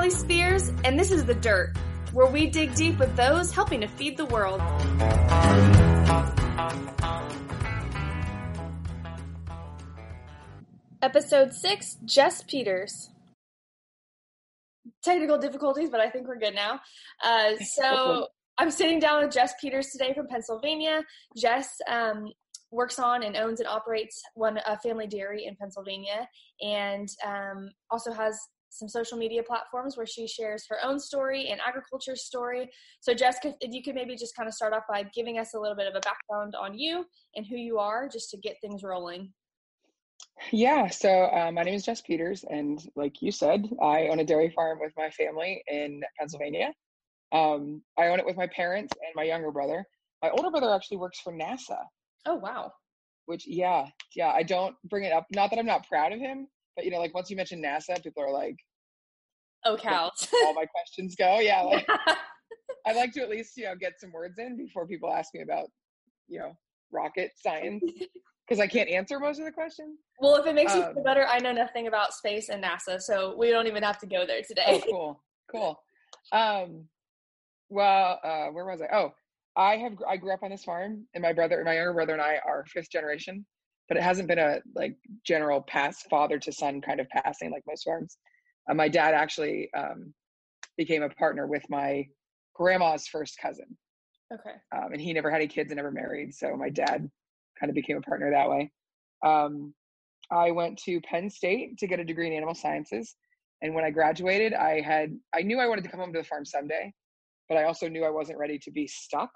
Allie Spears, and this is The Dirt, where we dig deep with those helping to feed the world. Episode 6 Jess Peters. Technical difficulties, but I think we're good now. Uh, so I'm sitting down with Jess Peters today from Pennsylvania. Jess um, works on and owns and operates one a family dairy in Pennsylvania, and um, also has some social media platforms where she shares her own story and agriculture story. So, Jessica, if you could maybe just kind of start off by giving us a little bit of a background on you and who you are, just to get things rolling. Yeah, so uh, my name is Jess Peters, and like you said, I own a dairy farm with my family in Pennsylvania. Um, I own it with my parents and my younger brother. My older brother actually works for NASA. Oh, wow. Which, yeah, yeah, I don't bring it up. Not that I'm not proud of him, but you know, like once you mention NASA, people are like, "Oh, cows!" all my questions go. Yeah, like I like to at least you know get some words in before people ask me about you know rocket science because I can't answer most of the questions. Well, if it makes um, you feel um better, I know nothing about space and NASA, so we don't even have to go there today. Oh, cool, cool. Um, well, uh, where was I? Oh, I have I grew up on this farm, and my brother, my younger brother, and I are fifth generation but it hasn't been a like general pass father to son kind of passing like most farms. Uh, my dad actually um, became a partner with my grandma's first cousin. Okay. Um, and he never had any kids and never married, so my dad kind of became a partner that way. Um, I went to Penn State to get a degree in animal sciences, and when I graduated, I had I knew I wanted to come home to the farm someday, but I also knew I wasn't ready to be stuck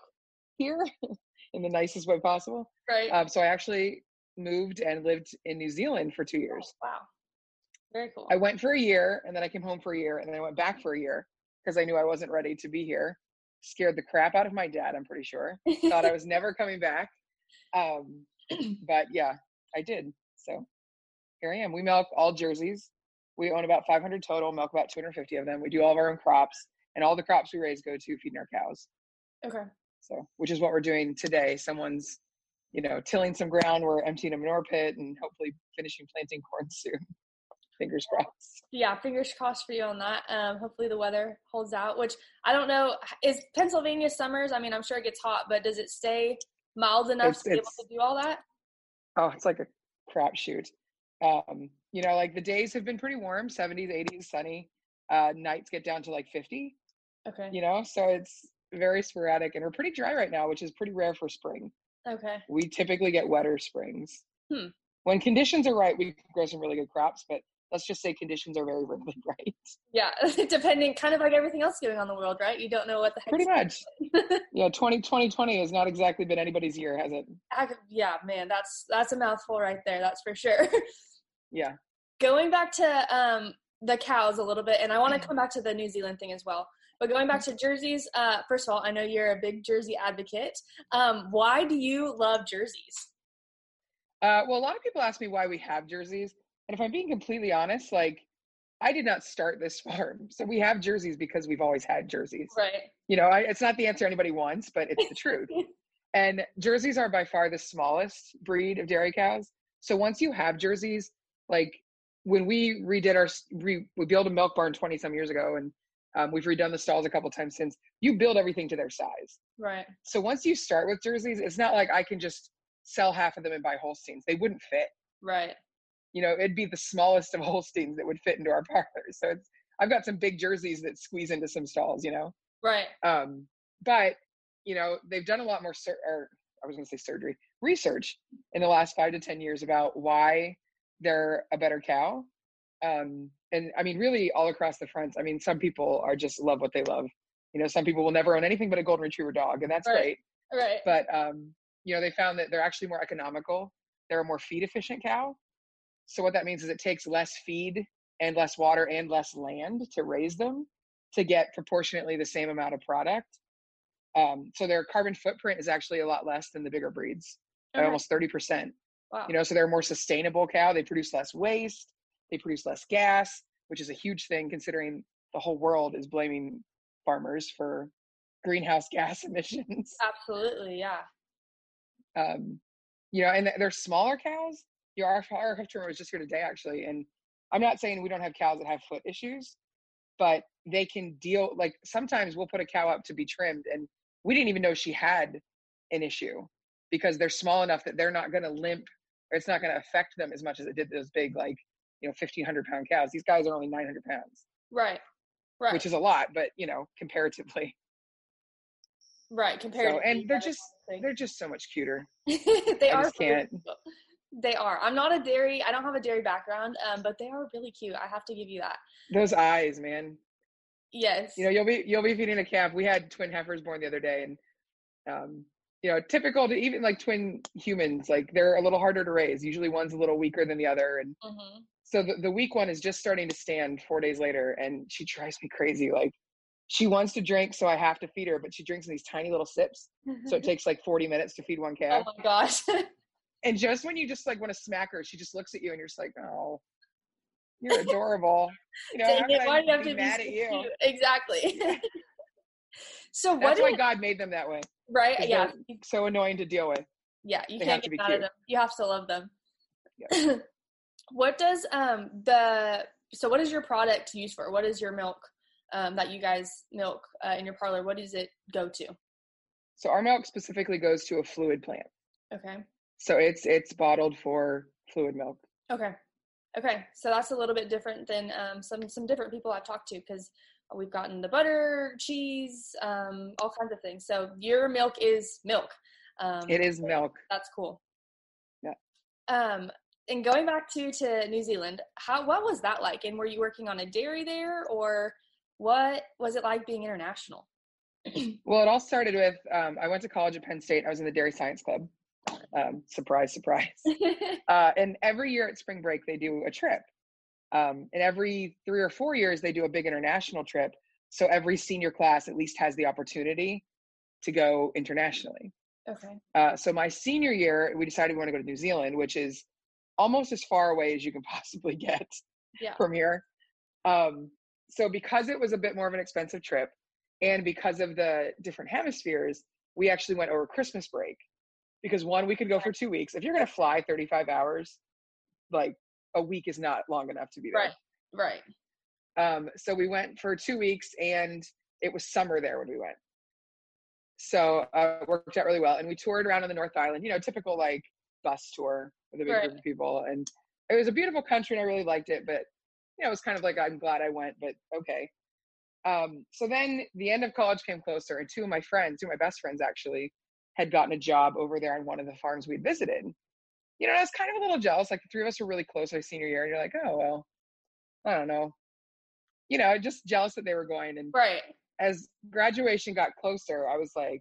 here in the nicest way possible. Right. Um, so I actually moved and lived in New Zealand for two years. Oh, wow. Very cool. I went for a year and then I came home for a year and then I went back for a year because I knew I wasn't ready to be here. Scared the crap out of my dad, I'm pretty sure. Thought I was never coming back. Um, but yeah, I did. So here I am. We milk all jerseys. We own about 500 total, milk about 250 of them. We do all of our own crops, and all the crops we raise go to feeding our cows. Okay. So, which is what we're doing today. Someone's you know, tilling some ground. We're emptying a manure pit and hopefully finishing planting corn soon. Fingers crossed. Yeah, fingers crossed for you on that. Um, hopefully the weather holds out. Which I don't know. Is Pennsylvania summers? I mean, I'm sure it gets hot, but does it stay mild enough it's, to be able to do all that? Oh, it's like a crapshoot. Um, you know, like the days have been pretty warm, 70s, 80s, sunny. Uh, nights get down to like 50. Okay. You know, so it's very sporadic, and we're pretty dry right now, which is pretty rare for spring. Okay. We typically get wetter springs. Hmm. When conditions are right, we grow some really good crops, but let's just say conditions are very rarely right. Yeah, depending, kind of like everything else going on in the world, right? You don't know what the heck. Pretty much. yeah, 20, 2020 has not exactly been anybody's year, has it? yeah, man, that's that's a mouthful right there. That's for sure. yeah. Going back to um, the cows a little bit, and I want to mm. come back to the New Zealand thing as well. But going back to jerseys, uh, first of all, I know you're a big jersey advocate. Um, why do you love jerseys? Uh, well, a lot of people ask me why we have jerseys, and if I'm being completely honest, like I did not start this farm, so we have jerseys because we've always had jerseys. Right. You know, I, it's not the answer anybody wants, but it's the truth. And jerseys are by far the smallest breed of dairy cows. So once you have jerseys, like when we redid our we, we built a milk barn 20 some years ago and um, we've redone the stalls a couple times since. You build everything to their size. Right. So once you start with jerseys, it's not like I can just sell half of them and buy Holsteins. They wouldn't fit. Right. You know, it'd be the smallest of Holsteins that would fit into our parlors. So it's I've got some big jerseys that squeeze into some stalls. You know. Right. Um, but you know they've done a lot more sur- or I was going to say surgery research in the last five to ten years about why they're a better cow um, and I mean, really all across the front. I mean, some people are just love what they love. You know, some people will never own anything but a golden retriever dog, and that's right. great. Right. But um, you know, they found that they're actually more economical. They're a more feed efficient cow. So what that means is it takes less feed and less water and less land to raise them to get proportionately the same amount of product. Um, so their carbon footprint is actually a lot less than the bigger breeds, okay. by almost thirty percent. Wow. You know, so they're a more sustainable cow. They produce less waste. They produce less gas, which is a huge thing considering the whole world is blaming farmers for greenhouse gas emissions. Absolutely, yeah. Um, you know, and they're smaller cows. You know, our, our hoof trimmer was just here today actually, and I'm not saying we don't have cows that have foot issues, but they can deal like sometimes we'll put a cow up to be trimmed and we didn't even know she had an issue because they're small enough that they're not going to limp or it's not going to affect them as much as it did those big like you know 1500 pound cows. These guys are only 900 pounds. Right. Right. Which is a lot but you know comparatively. Right compared so, and they're just they're just so much cuter. They I are just can't they are. I'm not a dairy i don't have a dairy background um, but they are really cute i have to give you that. Those eyes man. Yes you know you'll be you'll be feeding a calf. We had twin heifers born the other day and um you know typical to even like twin humans like they're a little harder to raise. Usually one's a little weaker than the other and mm-hmm. so the, the weak one is just starting to stand four days later and she drives me crazy like she wants to drink so i have to feed her but she drinks in these tiny little sips so it takes like 40 minutes to feed one calf. Oh my gosh and just when you just like want to smack her she just looks at you and you're just like oh you're adorable. You know Dang how it, can why I do you have be to be mad so at you. cute? exactly. So what that's why did, god made them that way Right? yeah. so annoying to deal with. Yeah you they can't get be mad at them. You have to love them. What does um the so what is your product used for? What is your milk um, that you guys milk uh, in your parlor? What does it go to? So our milk specifically goes to a fluid plant. Okay so it's it's bottled for fluid milk. Okay. Okay. So that's a little bit different than um, some some different people i've talked to because we've gotten the butter cheese um, all kinds of things. So your milk is milk. Um, it is milk. that's cool. Yeah. um and going back to to new zealand how what was that like? And were you working on a dairy there or what was it like being international? Well it all started with um, i went to college at penn state. I was in the dairy science club um, surprise surprise. Uh, and every year at spring break they do a trip. Um, and every three or four years they do a big international trip. So every senior class at least has the opportunity to go internationally. Okay. Uh, so my senior year we decided we want to go to new zealand which is almost as far away as you can possibly get Yeah. from here. Um, so because it was a bit more of an expensive trip and because of the different hemispheres we actually went over christmas break because one we could go for two weeks if you're going to fly 35 hours like a week is not long enough to be there right right um, so we went for two weeks and it was summer there when we went. So uh, it worked out really well. And we toured around on the North Island, you know, typical like bus tour with a big Right. group of people. And it was a beautiful country and I really liked it, but you know, it was kind of like, I'm glad I went, but okay. Um, so then the end of college came closer and two of my friends, two of my best friends actually had gotten a job over there on one of the farms we'd visited. You know, I was kind of a little jealous. Like the three of us were really close our senior year and you're like, oh, well, I don't know. You know, just jealous that they were going. And right as graduation got closer, I was like,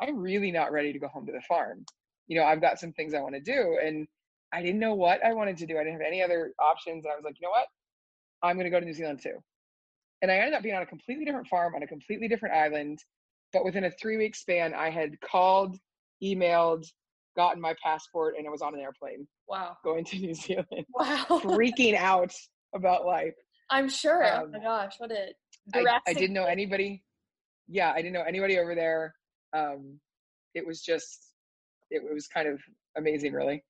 I'm really not ready to go home to the farm. You know, I've got some things I want to do. And I didn't know what I wanted to do. I didn't have any other options. And I was like, you know what? I'm going to go to New Zealand too. And I ended up being on a completely different farm on a completely different island. But within a three week span, I had called, emailed, gotten my passport, and I was on an airplane wow going to New Zealand, wow freaking out about life. i'm sure oh Um, my gosh what a I, I didn't know anybody. Yeah, I didn't know anybody over there. Um, it was just, it, was kind of amazing, really.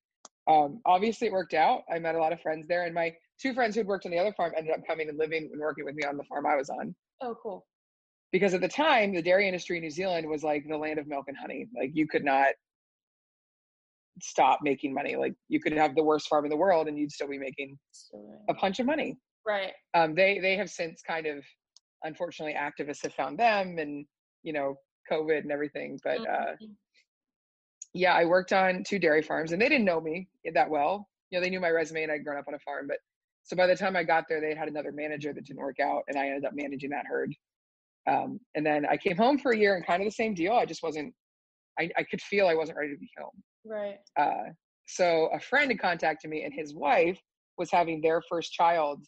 Um, obviously, it worked out. I met a lot of friends there, and my two friends who'd worked on the other farm ended up coming and living and working with me on the farm I was on. oh cool Because at the time, the dairy industry in New Zealand was like the land of milk and honey. Like you could not stop making money. Like you could have the worst farm in the world, and you'd still be making a bunch of money. right um, they they have since kind of unfortunately activists have found them and you know covid and everything but uh, Mhm. yeah i worked on two dairy farms and they didn't know me that well you know they knew my resume and i'd grown up on a farm but so by the time i got there they had another manager that didn't work out and i ended up managing that herd um, and then i came home for a year and kind of the same deal i just wasn't i, I could feel i wasn't ready to be home. Right. Uh, so a friend had contacted me and his wife was having their first child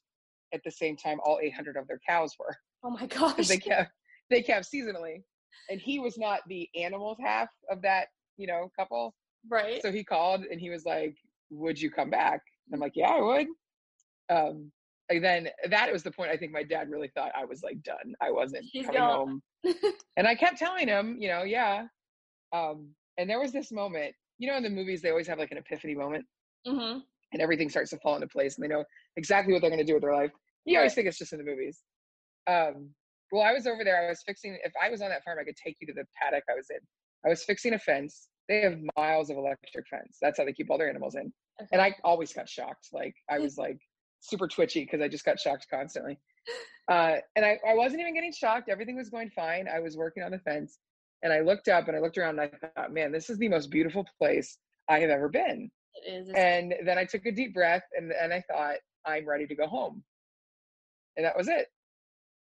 at the same time all 800 of their cows were oh my gosh they kept they kept seasonally and he was not the animals half of that you know couple. Right. So he called and he was like would you come back? And i'm like yeah i would. Um and then that was the point i think my dad really thought i was like done i wasn't He's coming gone. home and i kept telling him you know yeah um and there was this moment you know in the movies they always have like an epiphany moment mm-hmm. and everything starts to fall into place and they know exactly what they're going to do with their life you always think it's just in the movies Um, well, I was over there. I was fixing. If I was on that farm, I could take you to the paddock I was in. I was fixing a fence. They have miles of electric fence. That's how they keep all their animals in. Okay. And I always got shocked. Like I was like super twitchy because I just got shocked constantly. Uh, and I, I wasn't even getting shocked. Everything was going fine. I was working on the fence, and I looked up and I looked around and I thought, man, this is the most beautiful place I have ever been. it is. And then I took a deep breath and and I thought, I'm ready to go home. And that was it.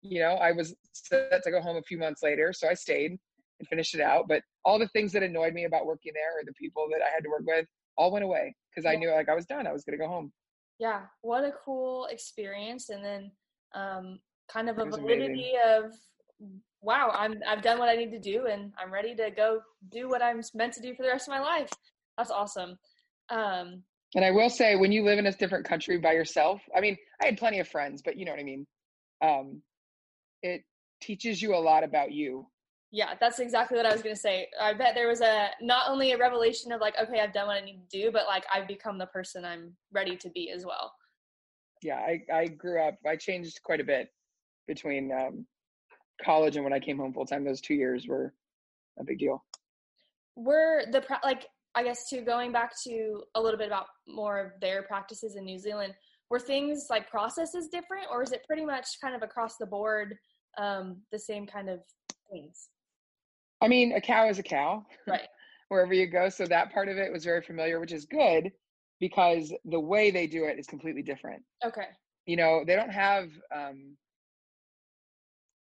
You know, I was set to go home a few months later, so I stayed and finished it out. But all the things that annoyed me about working there or the people that I had to work with all went away because I knew like I was done. I was gonna go home. Yeah, what a cool experience, and then um, kind of a It was amazing. validity of wow, I'm I've done what I need to do, and I'm ready to go do what I'm meant to do for the rest of my life. That's awesome. Um, And I will say, when you live in a different country by yourself, I mean, I had plenty of friends, but you know what I mean. Um, it teaches you a lot about you. Yeah, that's exactly what I was gonna say. I bet there was a not only a revelation of like, okay, I've done what I need to do, but like I've become the person I'm ready to be as well. Yeah, I, I grew up. I changed quite a bit between um, college and when I came home full time. Those two years were a big deal. Were the like I guess to going back to a little bit about more of their practices in New Zealand, were things like processes different, or is it pretty much kind of across the board um, the same kind of things? I mean, a cow is a cow, Right. wherever you go. So that part of it was very familiar, which is good because the way they do it is completely different. Okay. You know, they don't have um,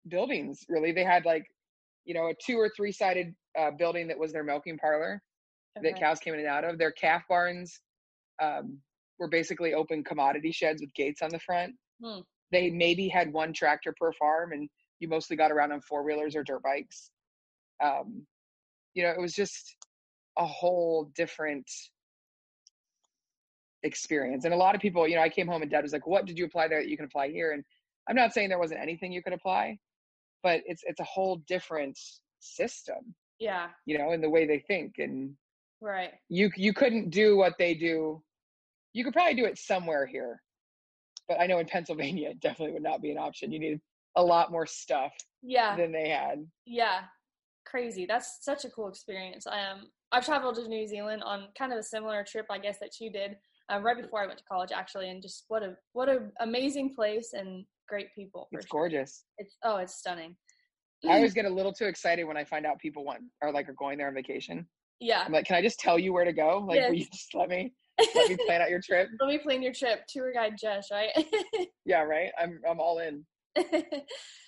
buildings really. They had like, you know, a two or three sided uh, building that was their milking parlor that cows came in and out of. Their calf barns um, were basically open commodity sheds with gates on the front. Hmm. They maybe had one tractor per farm, and you mostly got around on four wheelers or dirt bikes. Um, you know, it was just a whole different experience. And a lot of people, you know, I came home and dad was like, "What did you apply there that you can apply here?" And I'm not saying there wasn't anything you could apply, but it's it's a whole different system, Yeah. you know, in the way they think and Right. you you couldn't do what they do. You could probably do it somewhere here, but I know in Pennsylvania it definitely would not be an option. You need a lot more stuff Yeah. than they had. Yeah, crazy. That's such a cool experience. I um, I've traveled to New Zealand on kind of a similar trip, I guess, that you did uh, right before I went to college, actually. And just what a what a amazing place and great people. It's sure. gorgeous. It's oh, it's stunning. I always get a little too excited when I find out people want or like are going there on vacation. yeah. I'm like, can I just tell you where to go? Like, will you just let me let me plan out your trip? Let me plan your trip, tour guide Jess, right? Yeah, right. I'm I'm all in.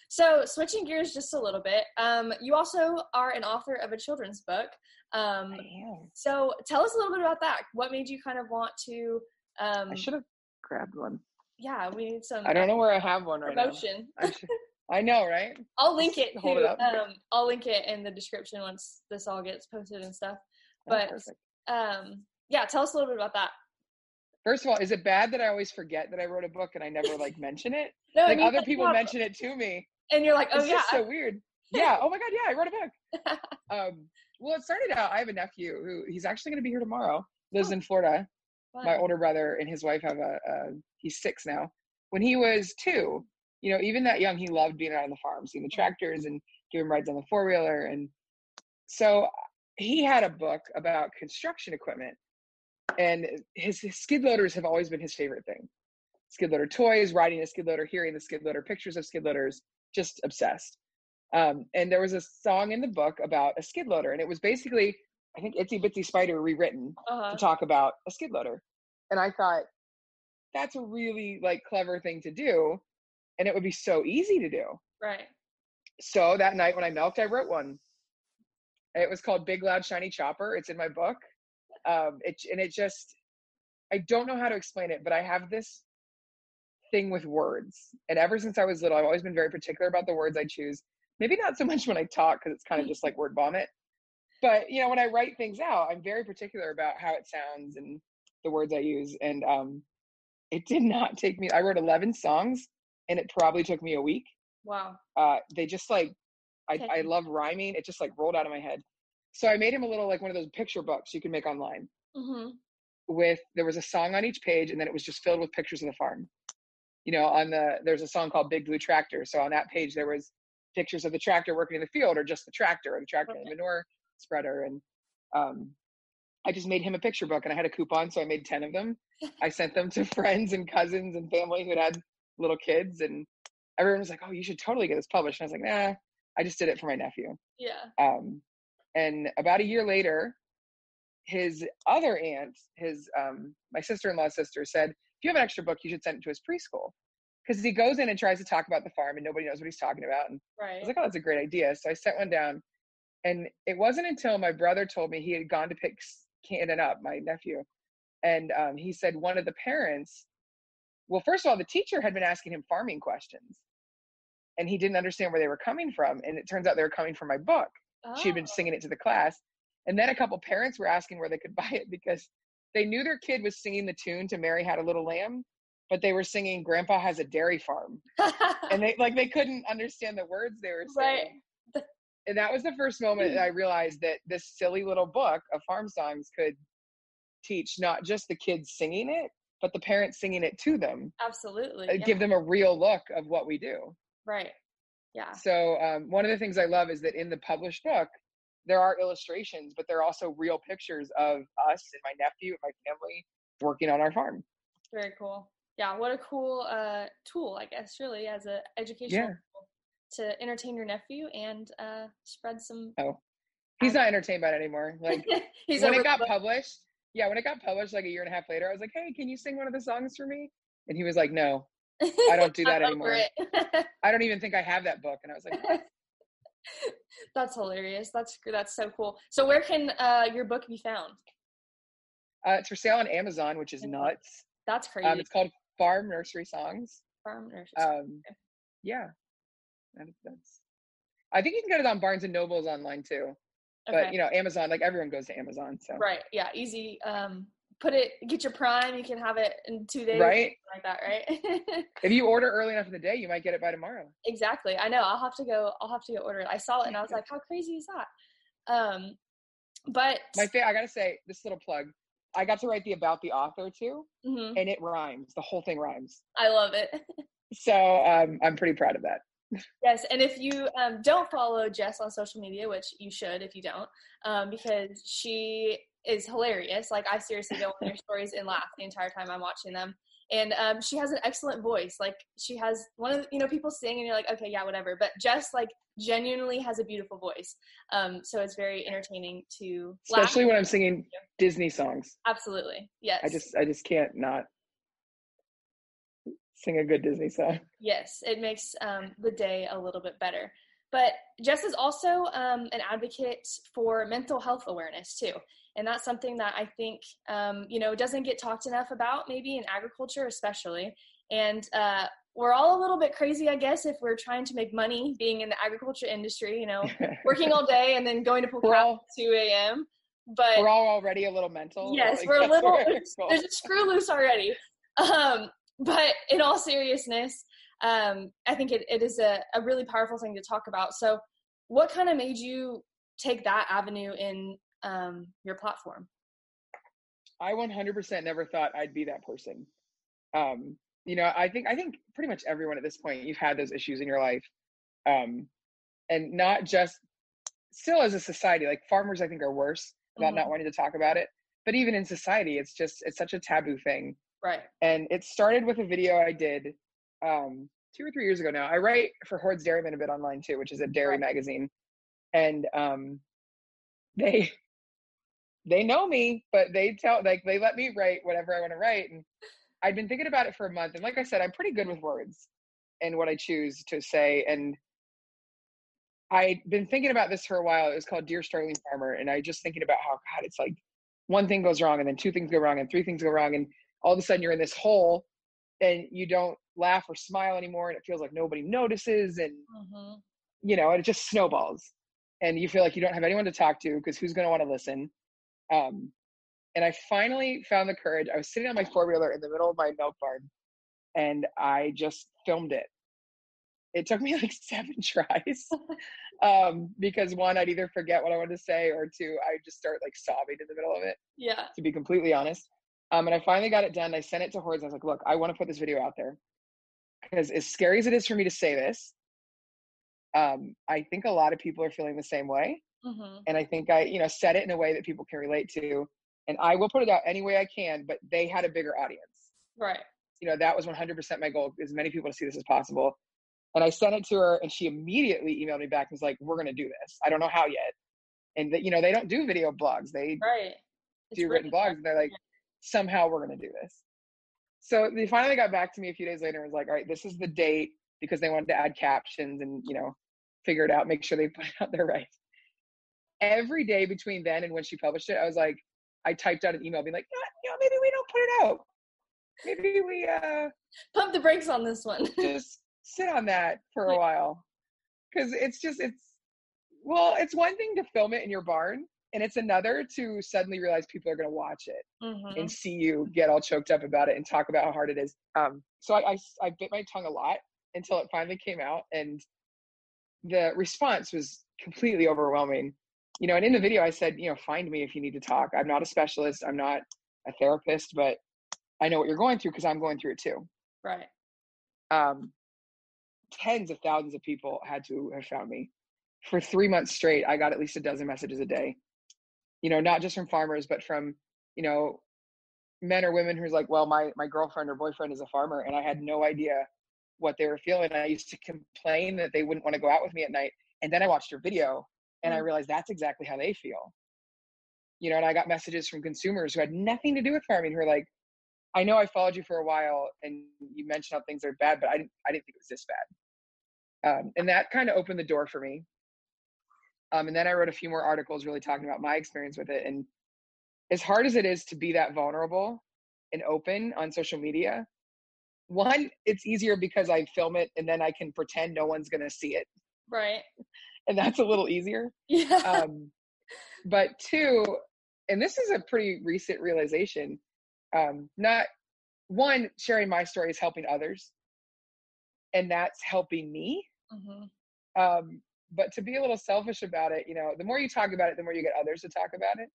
so switching gears just a little bit, um, you also are an author of a children's book. Um, I am. so tell us a little bit about that. What made you kind of want to? Um, I should have grabbed one. yeah, we need some I don't know where I have one right now. promotion. I, should, I know, right? I'll link it. hold too. it up. Um, I'll link it in the description once this all gets posted and stuff. Oh, But perfect. um, yeah, tell us a little bit about that. First of all, is it bad that I always forget that I wrote a book and I never like mention it? No, Like you other people mention it to me. And you're like, oh It's yeah, so weird. Yeah. Oh my god. Yeah, I wrote a book. Um, well, it started out. I have a nephew who he's actually going to be here tomorrow. Lives Oh. in Florida. Fun. My older brother and his wife have a, a. He's six now. When he was two, you know, even that young, he loved being out on the farm, seeing the tractors and giving rides on the four wheeler. And so he had a book about construction equipment, and his, his skid loaders have always been his favorite thing. Skid loader toys, riding a skid loader, hearing the skid loader, pictures of skid loaders, just obsessed. Um, and there was a song in the book about a skid loader, and it was basically, I think, Itsy Bitsy Spider rewritten uh-huh. to talk about a skid loader. And I thought, that's a really like clever thing to do, and it would be so easy to do. right. So that night when I milked, I wrote one. It was called Big Loud Shiny Chopper. It's in my book. Um, it and it just, I don't know how to explain it, but I have this thing with words, and ever since I was little, I've always been very particular about the words I choose. Maybe not so much when I talk because it's kind of just like word vomit, but you know when I write things out, I'm very particular about how it sounds and the words I use. And um, it did not take me. I wrote 11 songs, and it probably took me a week Wow. uh, they just like I, Okay. I love rhyming. It just like rolled out of my head. So I made him a little like one of those picture books you can make online hmm with there was a song on each page and then it was just filled with pictures of the farm. You know, on the there's a song called Big Blue Tractor. So on that page there was pictures of the tractor working in the field or just the tractor or the tractor okay. and the manure spreader. And um, I just made him a picture book and I had a coupon, so I made 10 of them. I sent them to friends and cousins and family who had little kids and everyone was like, Oh, you should totally get this published. And I was like, nah, I just did it for my nephew. Yeah. Um, and about a year later, his other aunt, his um, my sister-in-law's sister, said, "If you have an extra book, you should send it to his preschool." Because he goes in and tries to talk about the farm, and nobody knows what he's talking about. And right. I was like, "Oh, that's a great idea." So I sent one down, and it wasn't until my brother told me he had gone to pick Cannon up, my nephew, and um, he said one of the parents, well, first of all, the teacher had been asking him farming questions, and he didn't understand where they were coming from, and it turns out they were coming from my book. Oh. She had been singing it to the class, and then a couple parents were asking where they could buy it because they knew their kid was singing the tune to Mary Had a Little Lamb, but they were singing Grandpa Has a Dairy Farm. and they like they couldn't understand the words they were saying. Right. And that was the first moment that I realized that this silly little book of farm songs could teach not just the kids singing it, but the parents singing it to them. Absolutely. Uh, yeah. Give them a real look of what we do. Right. Yeah. So um, one of the things I love is that in the published book, there are illustrations, but there are also real pictures of us and my nephew and my family working on our farm. Very cool. Yeah, what a cool uh, tool, I guess, really, as an educational yeah. tool to entertain your nephew and uh, spread some. Oh, he's not entertained by it anymore. Like he's when it got published, yeah, when it got published like a year and a half later, I was like, "Hey, can you sing one of the songs for me?" And he was like, "No, I don't do that anymore. I don't even think I have that book." And I was like, that's hilarious. That's that's so cool. So where can uh, your book be found? Uh, it's for sale on Amazon, which is nuts. That's crazy. Um, it's called Farm Nursery Songs. Farm Nursery. Um, yeah, that, that's. I think you can get it on Barnes and Nobles online too, okay. but you know Amazon. Like everyone goes to Amazon, so right. Yeah, easy. Um, put it, get your Prime. You can have it in two days, right? Like that, right? if you order early enough in the day, you might get it by tomorrow. Exactly. I know. I'll have to go. I'll have to go order it. I saw it and I was like, how crazy is that? Um, but my fa- I gotta say this little plug. I got to write the about the author too, mm-hmm. and it rhymes. The whole thing rhymes. I love it. so um, I'm pretty proud of that. yes, and if you um, don't follow Jess on social media, which you should if you don't, um, because she is hilarious. Like I seriously go on their stories and laugh the entire time I'm watching them. And um, she has an excellent voice. Like she has one of the, you know people sing and you're like okay yeah whatever, but Jess like genuinely has a beautiful voice. Um, so it's very entertaining to especially when I'm singing Disney songs. Absolutely, yes. I just I just can't not sing a good Disney song. Yes, it makes um, the day a little bit better. But Jess is also um, an advocate for mental health awareness too, and that's something that I think um, you know doesn't get talked enough about, maybe in agriculture especially. And uh, we're all a little bit crazy, I guess, if we're trying to make money being in the agriculture industry. You know, working all day and then going to pull crop at two a.m. But we're all already a little mental. Yes, like, we're a little. There's a screw loose already. Um, but in all seriousness, um, I think it, it is a, a really powerful thing to talk about. So, what kind of made you take that avenue in um, your platform? I 100% never thought I'd be that person. Um, you know, I think I think pretty much everyone at this point you've had those issues in your life, um, and not just still as a society. Like farmers, I think are worse about mm-hmm. not wanting to talk about it. But even in society, it's just it's such a taboo thing. Right. And it started with a video I did um, two or three years ago now. I write for Hoard's Dairyman a bit online too, which is a dairy right. magazine, and um, they they know me, but they tell like they let me write whatever I want to write. And I'd been thinking about it for a month, and like I said, I'm pretty good with words and what I choose to say. And I'd been thinking about this for a while. It was called Dear Starling Farmer, and I just thinking about how God, it's like one thing goes wrong, and then two things go wrong, and three things go wrong, and all of a sudden you're in this hole, and you don't laugh or smile anymore, and it feels like nobody notices, and mm-hmm. you know, it just snowballs, and you feel like you don't have anyone to talk to because who's going to want to listen? Um, and I finally found the courage. I was sitting on my four wheeler in the middle of my milk barn and I just filmed it. It took me like seven tries um, because one, I'd either forget what I wanted to say, or two, I just start like sobbing in the middle of it. Yeah. To be completely honest. Um, and I finally got it done. I sent it to Hoard's. I was like, look, I want to put this video out there. because as scary as it is for me to say this, um, I think a lot of people are feeling the same way. Mm-hmm. And I think I, you know, said it in a way that people can relate to. And I will put it out any way I can, but they had a bigger audience. Right. You know, that was 100% my goal, as many people to see this as possible. And I sent it to her, and she immediately emailed me back and was like, "We're going to do this. I don't know how yet." And that you know, they don't do video blogs; they right. do written blogs. And they're like, "Somehow we're going to do this." So they finally got back to me a few days later and was like, "All right, this is the date," because they wanted to add captions and you know, figure it out, make sure they put it out there right. Every day between then and when she published it, I was like, I typed out an email being like, you know, maybe we don't put it out. Maybe we uh pump the brakes on this one. just sit on that for a while. Cause it's just it's well, it's one thing to film it in your barn, and it's another to suddenly realize people are going to watch it mm-hmm. and see you get all choked up about it and talk about how hard it is. Um, so I, I, I bit my tongue a lot until it finally came out, and the response was completely overwhelming. You know, and in the video I said, you know, find me if you need to talk. I'm not a specialist. I'm not a therapist, but I know what you're going through because I'm going through it too. Right. Um, tens of thousands of people had to have found me for three months straight. I got at least a dozen messages a day. You know, not just from farmers, but from you know men or women who's like, well, my my girlfriend or boyfriend is a farmer, and I had no idea what they were feeling. I used to complain that they wouldn't want to go out with me at night. And then I watched your video and I mm. realized that's exactly how they feel. You know, and I got messages from consumers who had nothing to do with farming who were like, I know I followed you for a while and you mentioned how things are bad, but I didn't I didn't think it was this bad. Um, and that kind of opened the door for me. Um, and then I wrote a few more articles really talking about my experience with it. And as hard as it is to be that vulnerable and open on social media, one, it's easier because I film it and then I can pretend no one's going to see it. Right. And that's a little easier. Yeah. Um, but two, and this is a pretty recent realization. Um, not one, sharing my story is helping others, and that's helping me. Mm-hmm. Um, but to be a little selfish about it, you know, the more you talk about it, the more you get others to talk about it.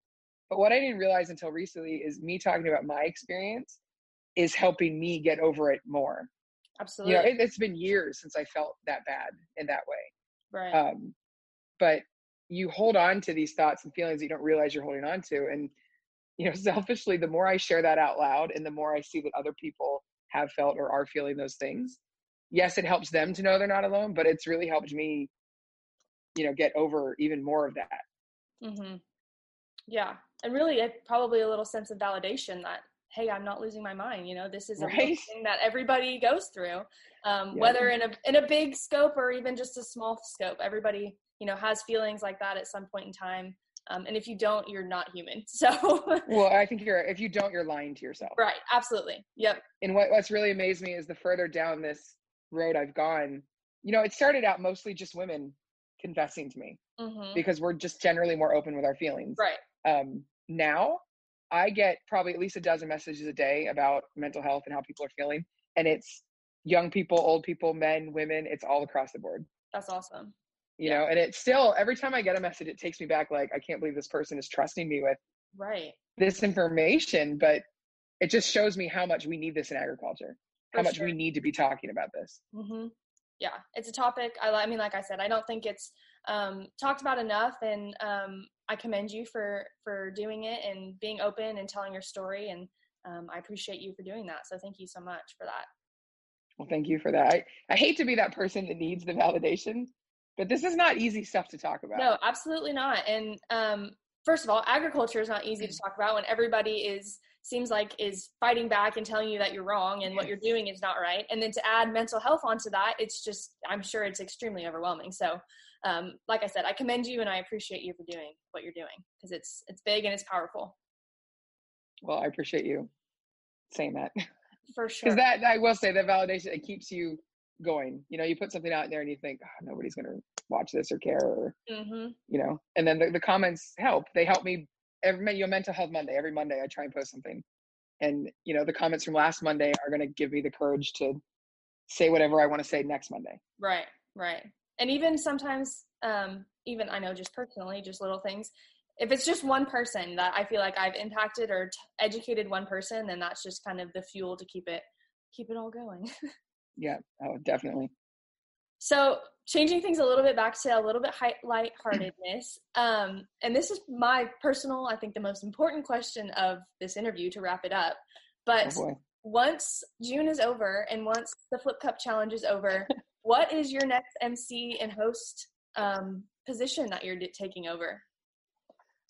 But what I didn't realize until recently is me talking about my experience is helping me get over it more. Absolutely. You know, it, has been years since I felt that bad in that way. Right. Um, but you hold on to these thoughts and feelings that you don't realize you're holding on to. And, you know, selfishly, the more I share that out loud and the more I see that other people have felt or are feeling those things, yes, it helps them to know they're not alone, but it's really helped me, you know, get over even more of that. Mm-hmm. Yeah. And really, probably a little sense of validation that hey i'm not losing my mind you know this is a right. thing that everybody goes through um, yeah. whether in a in a big scope or even just a small scope everybody you know has feelings like that at some point in time um, and if you don't you're not human so well i think you're if you don't you're lying to yourself right absolutely yep and what, what's really amazed me is the further down this road i've gone you know it started out mostly just women confessing to me mm-hmm. because we're just generally more open with our feelings right um, now I get probably at least a dozen messages a day about mental health and how people are feeling. And it's young people, old people, men, women, it's all across the board. That's awesome. You yeah. know, and it's still every time I get a message, it takes me back like, I can't believe this person is trusting me with right this information. But it just shows me how much we need this in agriculture, For how much sure. we need to be talking about this. Mm-hmm. Yeah, it's a topic. I, I mean, like I said, I don't think it's um, talked about enough, and um, I commend you for for doing it and being open and telling your story. And um, I appreciate you for doing that. So thank you so much for that. Well, thank you for that. I, I hate to be that person that needs the validation, but this is not easy stuff to talk about. No, absolutely not. And um, first of all, agriculture is not easy to talk about when everybody is seems like is fighting back and telling you that you're wrong and what you're doing is not right. And then to add mental health onto that, it's just I'm sure it's extremely overwhelming. So um, like I said, I commend you and I appreciate you for doing what you're doing because it's it's big and it's powerful. Well, I appreciate you saying that. For sure. Because that I will say that validation it keeps you going. You know, you put something out there and you think oh, nobody's gonna watch this or care or mm-hmm. you know, and then the, the comments help. They help me. Every you know, mental health Monday. Every Monday I try and post something, and you know the comments from last Monday are gonna give me the courage to say whatever I want to say next Monday. Right. Right and even sometimes um, even i know just personally just little things if it's just one person that i feel like i've impacted or t- educated one person then that's just kind of the fuel to keep it keep it all going. Yeah oh definitely. So changing things a little bit back to a little bit high, lightheartedness um, and this is my personal i think the most important question of this interview to wrap it up but oh once june is over and once the flip cup challenge is over what is your next mc and host um, position that you're taking over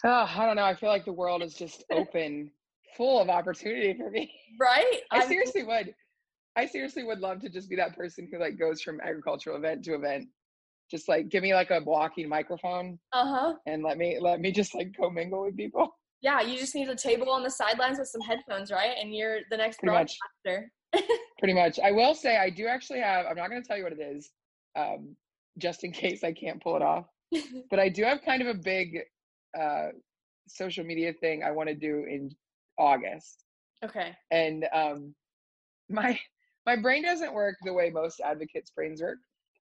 oh, i don't know i feel like the world is just open full of opportunity for me right i seriously would I seriously would love to just be that person who like goes from agricultural event to event. Just like give me like a walking microphone. Uh-huh. And let me let me just like commingle with people. Yeah, you just need a table on the sidelines with some headphones, right? And you're the next Pretty much. much. Pretty much. I will say I do actually have I'm not gonna tell you what it is, um, just in case I can't pull it off. but I do have kind of a big uh social media thing I want to do in August. Okay. And um my my brain doesn't work the way most advocates' brains work.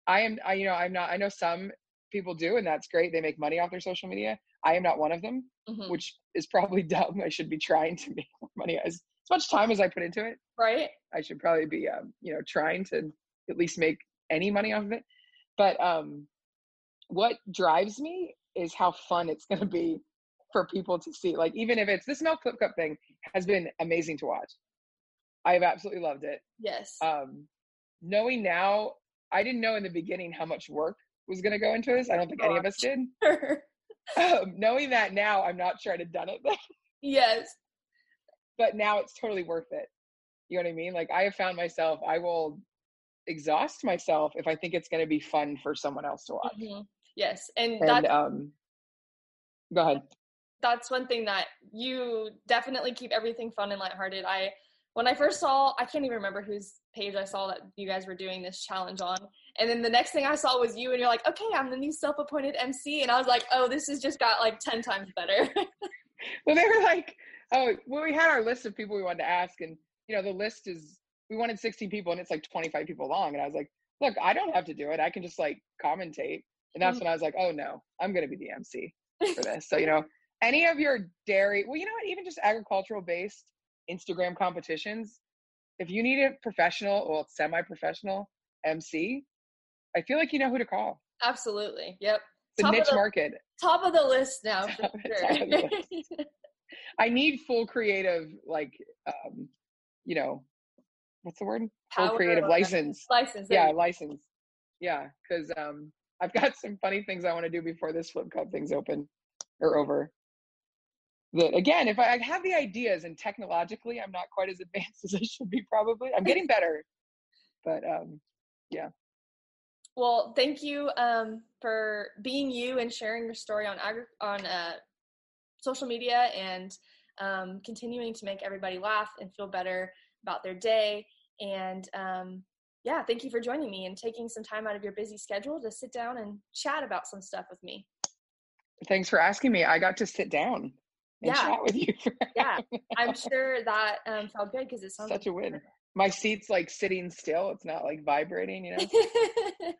I am, I, you know, I'm not. I know some people do, and that's great. They make money off their social media. I am not one of them, mm-hmm. which is probably dumb. I should be trying to make more money as as much time as I put into it. Right. I should probably be, um, you know, trying to at least make any money off of it. But um, what drives me is how fun it's going to be for people to see. Like, even if it's this milk flip cup thing has been amazing to watch. I've absolutely loved it. Yes. Um, knowing now, I didn't know in the beginning how much work was going to go into this. I don't think oh, any of us did. um, knowing that now, I'm not sure I'd have done it. yes. But now it's totally worth it. You know what I mean? Like I have found myself, I will exhaust myself if I think it's going to be fun for someone else to watch. Mm-hmm. Yes, and, and um, go ahead. That's one thing that you definitely keep everything fun and lighthearted. I when I first saw, I can't even remember whose page I saw that you guys were doing this challenge on. And then the next thing I saw was you, and you're like, okay, I'm the new self appointed MC. And I was like, oh, this has just got like 10 times better. well, they were like, oh, well, we had our list of people we wanted to ask. And, you know, the list is, we wanted 16 people, and it's like 25 people long. And I was like, look, I don't have to do it. I can just like commentate. And that's mm-hmm. when I was like, oh, no, I'm going to be the MC for this. so, you know, any of your dairy, well, you know what, even just agricultural based Instagram competitions, if you need a professional or semi-professional MC, I feel like you know who to call. Absolutely. Yep. The top niche the, market. Top of the list now for sure. I need full creative, like, um, you know, what's the word? Power full creative license. License. Yeah, license. Yeah, because um, I've got some funny things I want to do before this flip cup thing's open or over that again if I, have the ideas and technologically i'm not quite as advanced as i should be probably i'm getting better but um yeah well thank you um for being you and sharing your story on agri- on uh social media and um continuing to make everybody laugh and feel better about their day and um yeah thank you for joining me and taking some time out of your busy schedule to sit down and chat about some stuff with me thanks for asking me i got to sit down and yeah. chat with you. yeah, I'm sure that um, felt good because it sounds such like a win. My seat's like sitting still; it's not like vibrating. You know,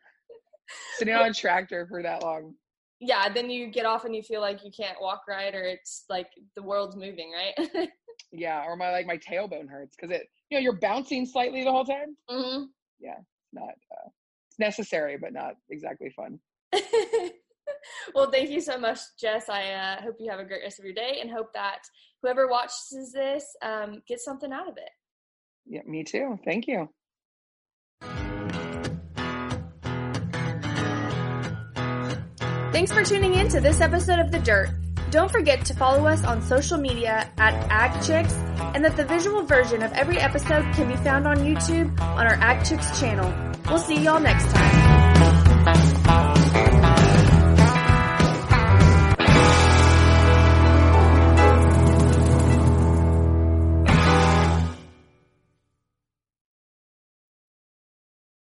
sitting on a tractor for that long. Yeah, then you get off and you feel like you can't walk right, or it's like the world's moving, right? yeah, or my like my tailbone hurts because it, you know, you're bouncing slightly the whole time. Mm-hmm. Yeah, it's not. Uh, it's necessary, but not exactly fun well, thank you so much, Jess. I uh, hope you have a great rest of your day and hope that whoever watches this um, gets something out of it. Yeah, me too. Thank you. Thanks for tuning in to this episode of The Dirt. Don't forget to follow us on social media at AgChicks and that the visual version of every episode can be found on YouTube on our AgChicks channel. We'll see y'all next time.